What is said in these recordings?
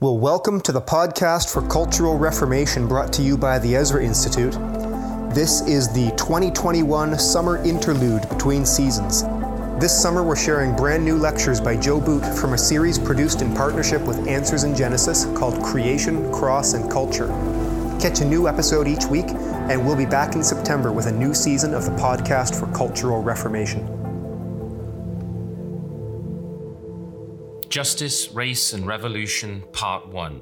Well, welcome to the podcast for Cultural Reformation brought to you by the Ezra Institute. This is the 2021 summer interlude between seasons. This summer, we're sharing brand new lectures by Joe Boot from a series produced in partnership with Answers in Genesis called Creation, Cross, and Culture. Catch a new episode each week, and we'll be back in September with a new season of the podcast for Cultural Reformation. Justice, Race and Revolution, Part 1.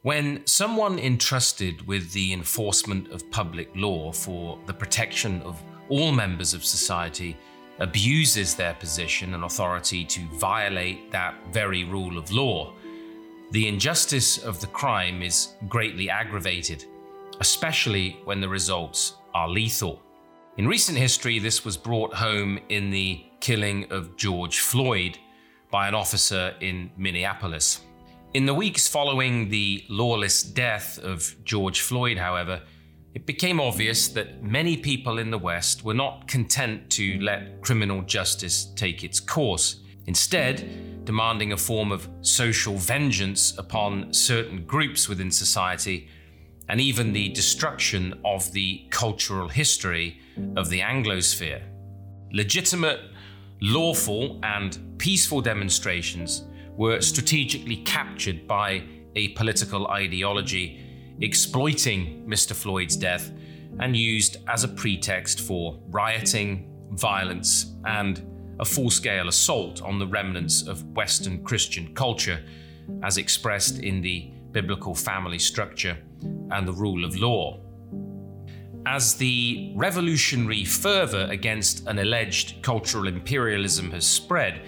When someone entrusted with the enforcement of public law for the protection of all members of society abuses their position and authority to violate that very rule of law, the injustice of the crime is greatly aggravated, especially when the results are lethal. In recent history, this was brought home in the killing of George Floyd by an officer in Minneapolis. In the weeks following the lawless death of George Floyd, however, it became obvious that many people in the West were not content to let criminal justice take its course, instead, demanding a form of social vengeance upon certain groups within society and even the destruction of the cultural history of the Anglosphere. Legitimate, lawful, and peaceful demonstrations were strategically captured by a political ideology exploiting Mr. Floyd's death and used as a pretext for rioting, violence, and a full scale assault on the remnants of Western Christian culture as expressed in the biblical family structure and the rule of law. As the revolutionary fervour against an alleged cultural imperialism has spread,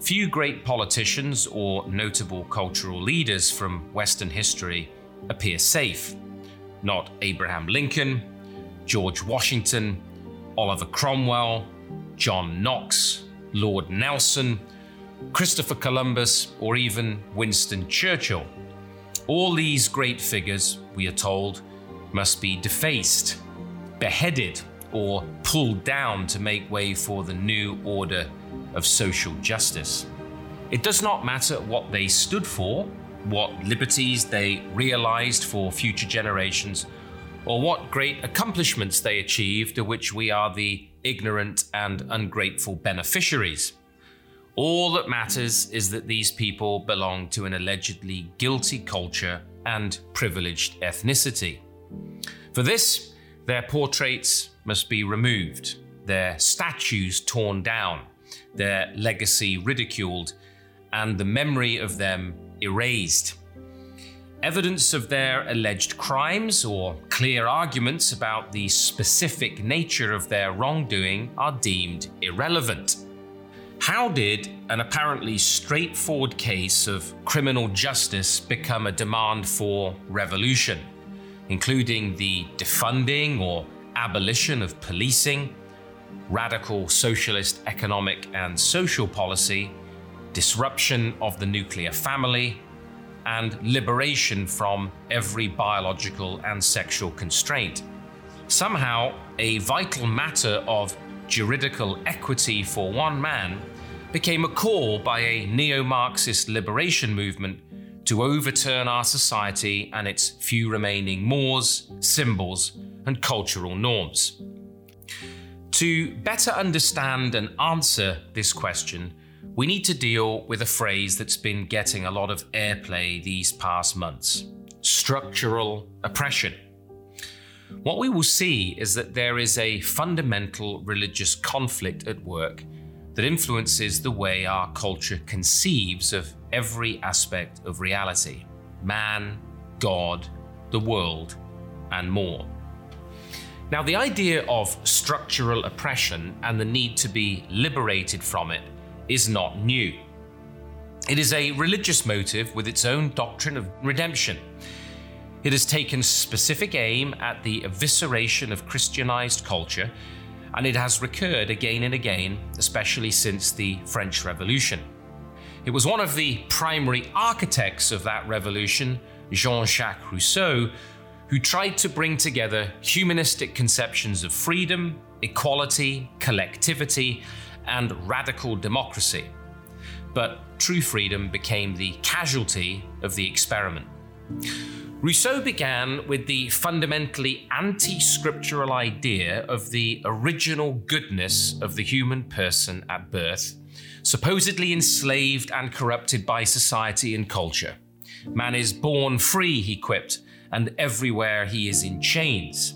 few great politicians or notable cultural leaders from Western history appear safe. Not Abraham Lincoln, George Washington, Oliver Cromwell, John Knox, Lord Nelson, Christopher Columbus, or even Winston Churchill. All these great figures, we are told, must be defaced, beheaded, or pulled down to make way for the new order of social justice. It does not matter what they stood for, what liberties they realized for future generations, or what great accomplishments they achieved of which we are the ignorant and ungrateful beneficiaries. All that matters is that these people belong to an allegedly guilty culture and privileged ethnicity. For this, their portraits must be removed, their statues torn down, their legacy ridiculed, and the memory of them erased. Evidence of their alleged crimes or clear arguments about the specific nature of their wrongdoing are deemed irrelevant. How did an apparently straightforward case of criminal justice become a demand for revolution, including the defunding or abolition of policing, radical socialist economic and social policy, disruption of the nuclear family, and liberation from every biological and sexual constraint? Somehow, a vital matter of juridical equity for one man became a call by a neo Marxist liberation movement to overturn our society and its few remaining mores, symbols, and cultural norms. To better understand and answer this question, we need to deal with a phrase that's been getting a lot of airplay these past months structural oppression. What we will see is that there is a fundamental religious conflict at work that influences the way our culture conceives of every aspect of reality man, God, the world, and more. Now, the idea of structural oppression and the need to be liberated from it is not new. It is a religious motive with its own doctrine of redemption. It has taken specific aim at the evisceration of Christianized culture and it has recurred again and again, especially since the French Revolution. It was one of the primary architects of that revolution, Jean Jacques Rousseau, who tried to bring together humanistic conceptions of freedom, equality, collectivity, and radical democracy. but true freedom became the casualty of the experiment. Rousseau began with the fundamentally anti scriptural idea of the original goodness of the human person at birth, supposedly enslaved and corrupted by society and culture. Man is born free, he quipped, and everywhere he is in chains.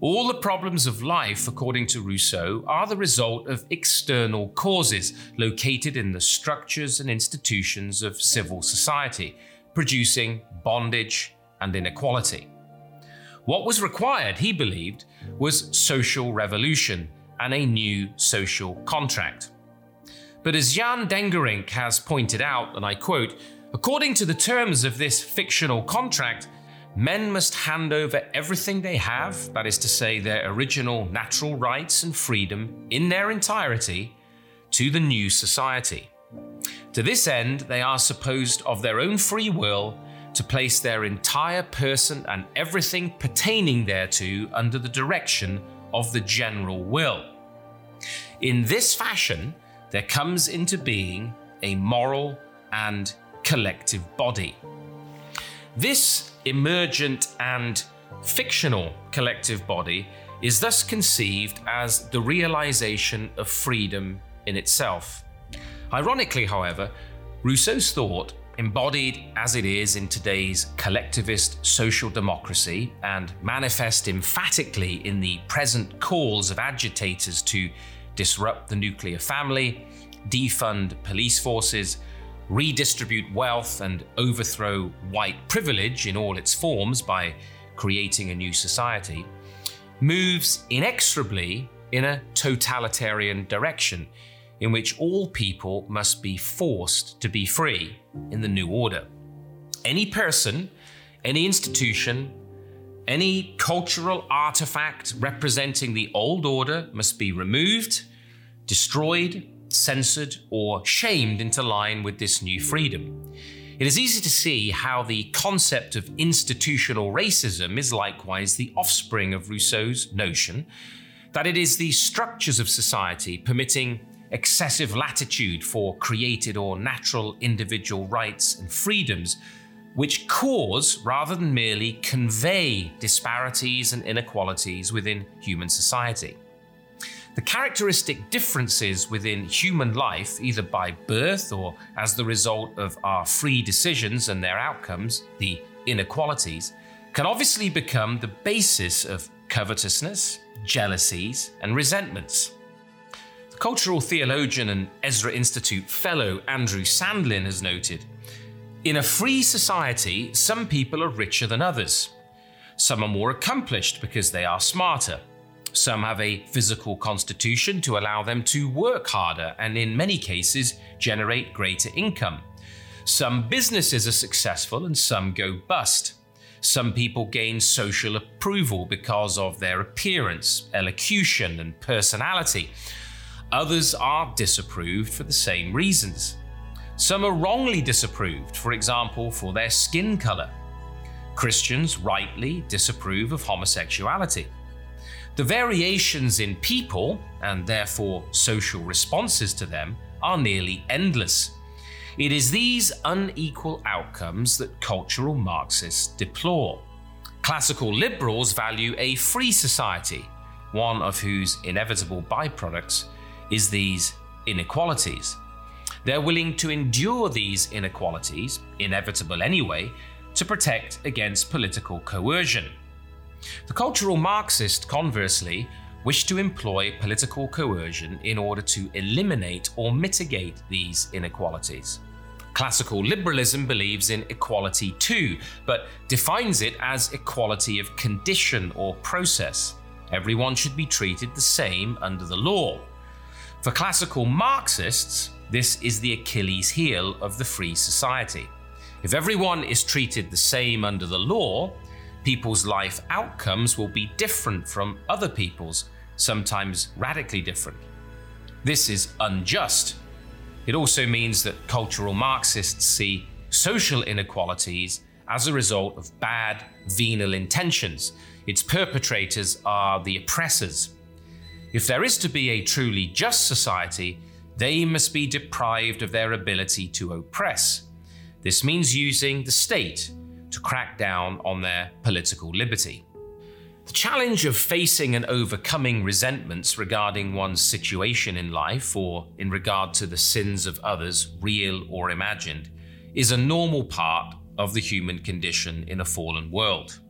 All the problems of life, according to Rousseau, are the result of external causes located in the structures and institutions of civil society, producing bondage and inequality. What was required, he believed, was social revolution and a new social contract. But as Jan Dengerink has pointed out, and I quote, according to the terms of this fictional contract, men must hand over everything they have, that is to say, their original natural rights and freedom in their entirety, to the new society. To this end, they are supposed of their own free will to place their entire person and everything pertaining thereto under the direction of the general will. In this fashion, there comes into being a moral and collective body. This emergent and fictional collective body is thus conceived as the realization of freedom in itself. Ironically, however, Rousseau's thought, embodied as it is in today's collectivist social democracy and manifest emphatically in the present calls of agitators to disrupt the nuclear family, defund police forces, redistribute wealth and overthrow white privilege in all its forms by creating a new society, moves inexorably in a totalitarian direction in which all people must be forced to be free in the new order. Any person, any institution, any cultural artifact representing the old order must be removed, destroyed, censored, or shamed into line with this new freedom. It is easy to see how the concept of institutional racism is likewise the offspring of Rousseau's notion that it is the structures of society permitting excessive latitude for created or natural individual rights and freedoms which cause rather than merely convey disparities and inequalities within human society. The characteristic differences within human life, either by birth or as the result of our free decisions and their outcomes, the inequalities, can obviously become the basis of covetousness, jealousies, and resentments. Cultural theologian and Ezra Institute fellow Andrew Sandlin has noted In a free society, some people are richer than others. Some are more accomplished because they are smarter. Some have a physical constitution to allow them to work harder and, in many cases, generate greater income. Some businesses are successful and some go bust. Some people gain social approval because of their appearance, elocution, and personality. Others are disapproved for the same reasons. Some are wrongly disapproved, for example, for their skin color. Christians rightly disapprove of homosexuality. The variations in people, and therefore social responses to them, are nearly endless. It is these unequal outcomes that cultural Marxists deplore. Classical liberals value a free society, one of whose inevitable byproducts is these inequalities. They're willing to endure these inequalities, inevitable anyway, to protect against political coercion. The cultural Marxist, conversely, wished to employ political coercion in order to eliminate or mitigate these inequalities. Classical liberalism believes in equality too, but defines it as equality of condition or process. Everyone should be treated the same under the law. For classical Marxists, this is the Achilles heel of the free society. If everyone is treated the same under the law, people's life outcomes will be different from other people's, sometimes radically different. This is unjust. It also means that cultural Marxists see social inequalities as a result of bad, venal intentions. Its perpetrators are the oppressors. If there is to be a truly just society, they must be deprived of their ability to oppress. This means using the state to crack down on their political liberty. The challenge of facing and overcoming resentments regarding one's situation in life or in regard to the sins of others, real or imagined, is a normal part of the human condition in a fallen world.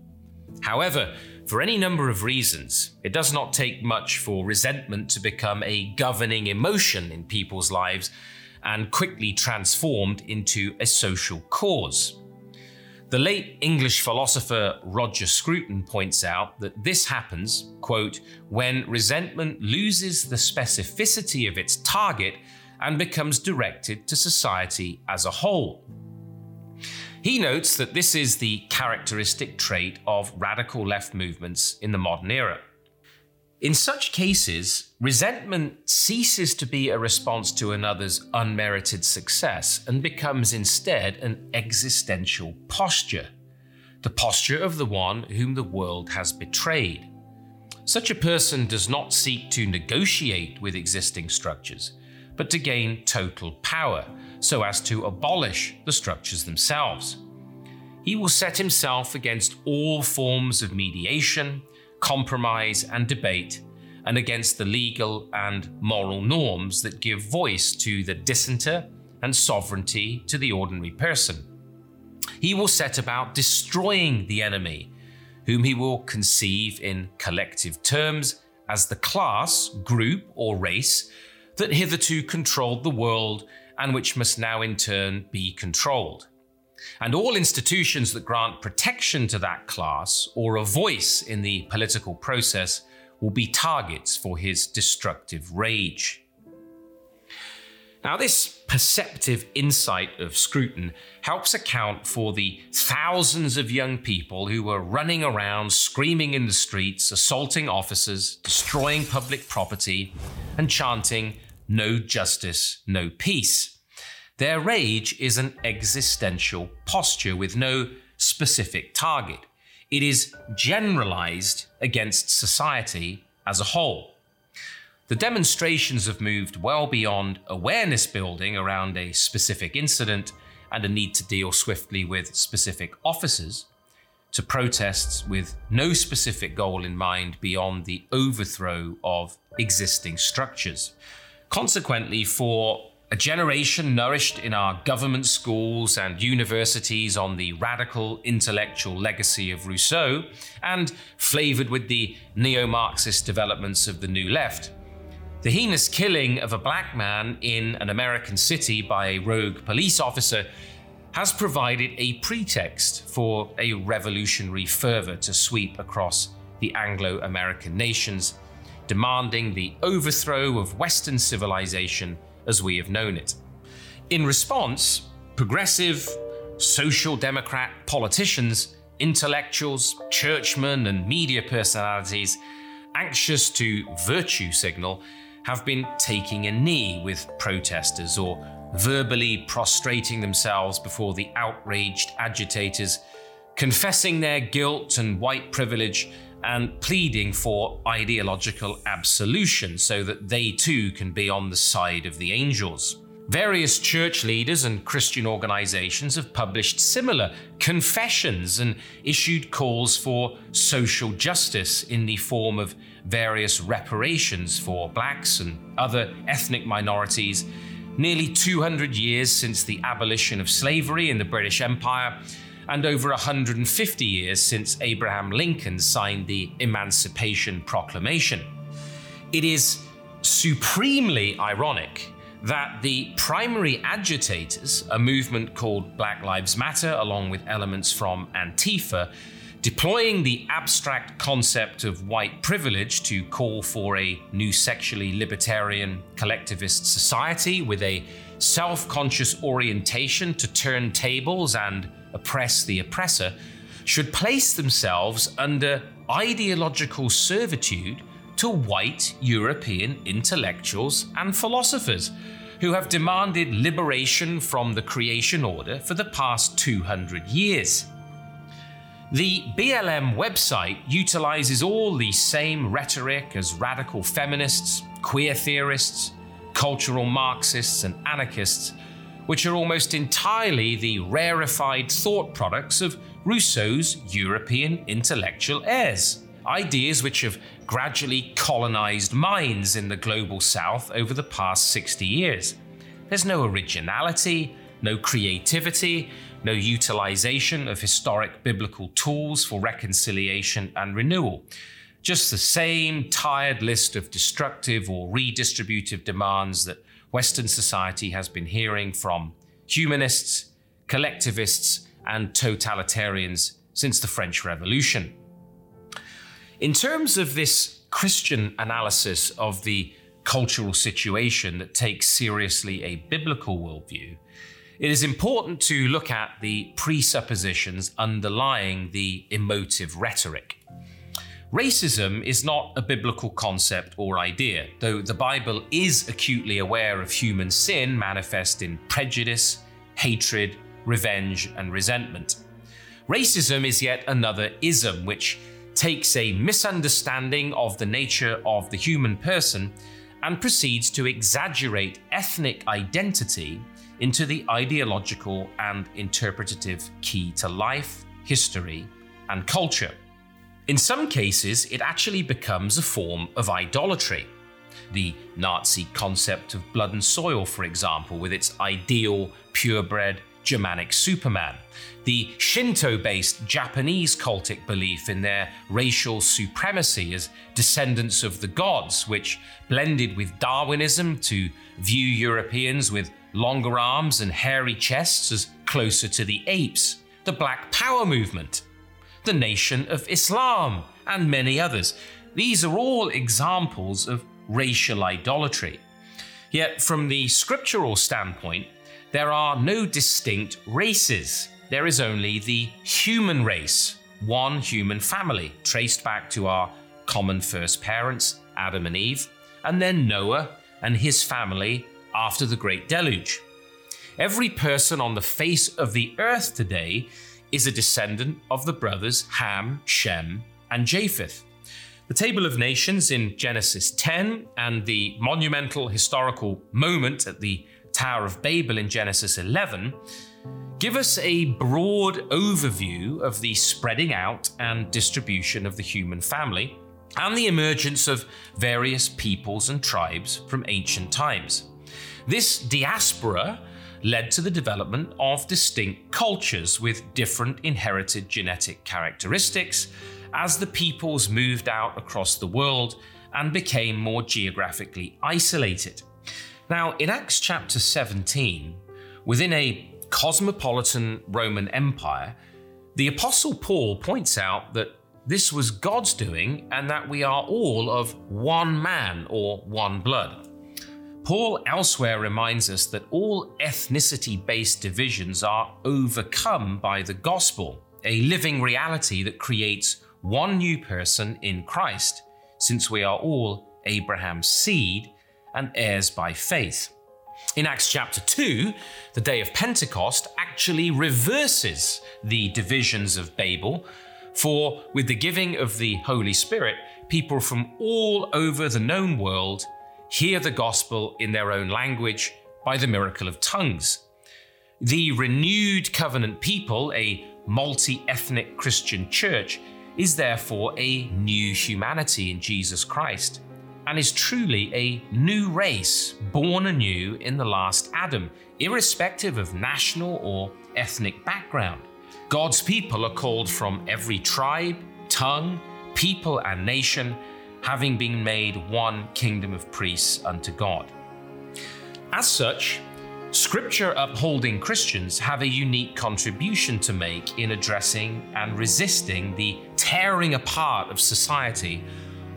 However, for any number of reasons, it does not take much for resentment to become a governing emotion in people's lives and quickly transformed into a social cause. The late English philosopher Roger Scruton points out that this happens, quote, when resentment loses the specificity of its target and becomes directed to society as a whole. He notes that this is the characteristic trait of radical left movements in the modern era. In such cases, resentment ceases to be a response to another's unmerited success and becomes instead an existential posture, the posture of the one whom the world has betrayed. Such a person does not seek to negotiate with existing structures, but to gain total power so as to abolish the structures themselves. He will set himself against all forms of mediation, compromise, and debate, and against the legal and moral norms that give voice to the dissenter and sovereignty to the ordinary person. He will set about destroying the enemy, whom he will conceive in collective terms as the class, group, or race that hitherto controlled the world and which must now in turn be controlled and all institutions that grant protection to that class or a voice in the political process will be targets for his destructive rage. Now, this perceptive insight of Scruton helps account for the thousands of young people who were running around, screaming in the streets, assaulting officers, destroying public property, and chanting, No justice, no peace. Their rage is an existential posture with no specific target. It is generalized against society as a whole. The demonstrations have moved well beyond awareness building around a specific incident and a need to deal swiftly with specific officers to protests with no specific goal in mind beyond the overthrow of existing structures. Consequently, for a generation nourished in our government schools and universities on the radical intellectual legacy of Rousseau and flavored with the neo Marxist developments of the New Left. The heinous killing of a black man in an American city by a rogue police officer has provided a pretext for a revolutionary fervor to sweep across the Anglo American nations, demanding the overthrow of Western civilization as we have known it. In response, progressive, social democrat politicians, intellectuals, churchmen, and media personalities, anxious to virtue signal, have been taking a knee with protesters or verbally prostrating themselves before the outraged agitators, confessing their guilt and white privilege and pleading for ideological absolution so that they too can be on the side of the angels. Various church leaders and Christian organizations have published similar confessions and issued calls for social justice in the form of various reparations for blacks and other ethnic minorities. Nearly 200 years since the abolition of slavery in the British Empire, and over 150 years since Abraham Lincoln signed the Emancipation Proclamation. It is supremely ironic that the primary agitators, a movement called Black Lives Matter, along with elements from Antifa, deploying the abstract concept of white privilege to call for a new sexually libertarian collectivist society with a self conscious orientation to turn tables and oppress the oppressor, should place themselves under ideological servitude to white European intellectuals and philosophers who have demanded liberation from the creation order for the past 200 years. The BLM website utilizes all the same rhetoric as radical feminists, queer theorists, cultural Marxists and anarchists, which are almost entirely the rarefied thought products of Rousseau's European intellectual heirs. Ideas which have gradually colonized minds in the global south over the past 60 years. There's no originality, no creativity, no utilization of historic biblical tools for reconciliation and renewal. Just the same tired list of destructive or redistributive demands that Western society has been hearing from humanists, collectivists, and totalitarians since the French Revolution. In terms of this Christian analysis of the cultural situation that takes seriously a biblical worldview, it is important to look at the presuppositions underlying the emotive rhetoric. Racism is not a biblical concept or idea, though the Bible is acutely aware of human sin manifest in prejudice, hatred, revenge, and resentment. Racism is yet another ism which takes a misunderstanding of the nature of the human person and proceeds to exaggerate ethnic identity into the ideological and interpretative key to life, history, and culture. In some cases, it actually becomes a form of idolatry. The Nazi concept of blood and soil, for example, with its ideal, purebred Germanic Superman. The Shinto based Japanese cultic belief in their racial supremacy as descendants of the gods, which blended with Darwinism to view Europeans with longer arms and hairy chests as closer to the apes, the Black Power movement, the Nation of Islam, and many others. These are all examples of racial idolatry. Yet, from the scriptural standpoint, there are no distinct races. There is only the human race, one human family, traced back to our common first parents, Adam and Eve, and then Noah and his family after the Great Deluge. Every person on the face of the earth today is a descendant of the brothers Ham, Shem, and Japheth. The Table of Nations in Genesis 10 and the monumental historical moment at the Tower of Babel in Genesis 11 give us a broad overview of the spreading out and distribution of the human family and the emergence of various peoples and tribes from ancient times. This diaspora led to the development of distinct cultures with different inherited genetic characteristics as the peoples moved out across the world and became more geographically isolated. Now, in Acts chapter 17, within a cosmopolitan Roman Empire, the Apostle Paul points out that this was God's doing and that we are all of one man or one blood. Paul elsewhere reminds us that all ethnicity based divisions are overcome by the gospel, a living reality that creates one new person in Christ, since we are all Abraham's seed and heirs by faith. In Acts chapter 2, the day of Pentecost actually reverses the divisions of Babel, for with the giving of the Holy Spirit, people from all over the known world hear the gospel in their own language by the miracle of tongues. The renewed covenant people, a multi ethnic Christian church, is therefore a new humanity in Jesus Christ and is truly a new race born anew in the last Adam, irrespective of national or ethnic background. God's people are called from every tribe, tongue, people, and nation having been made one kingdom of priests unto God. As such, Scripture upholding Christians have a unique contribution to make in addressing and resisting the tearing apart of society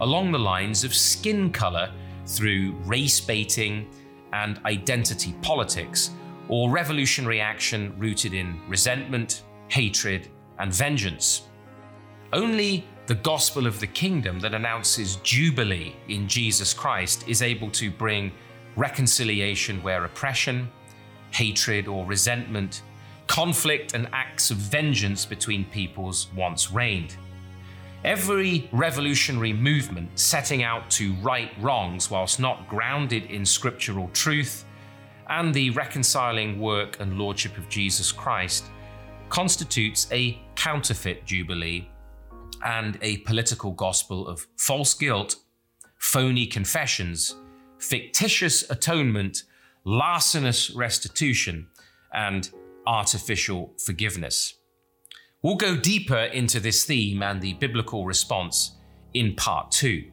along the lines of skin color through race baiting and identity politics, or revolutionary action rooted in resentment, hatred, and vengeance. Only the gospel of the kingdom that announces jubilee in Jesus Christ is able to bring reconciliation where oppression, hatred, or resentment, conflict, and acts of vengeance between peoples once reigned. Every revolutionary movement setting out to right wrongs whilst not grounded in scriptural truth and the reconciling work and lordship of Jesus Christ constitutes a counterfeit jubilee and a political gospel of false guilt, phony confessions, fictitious atonement, larcenous restitution, and artificial forgiveness. We'll go deeper into this theme and the biblical response in part two.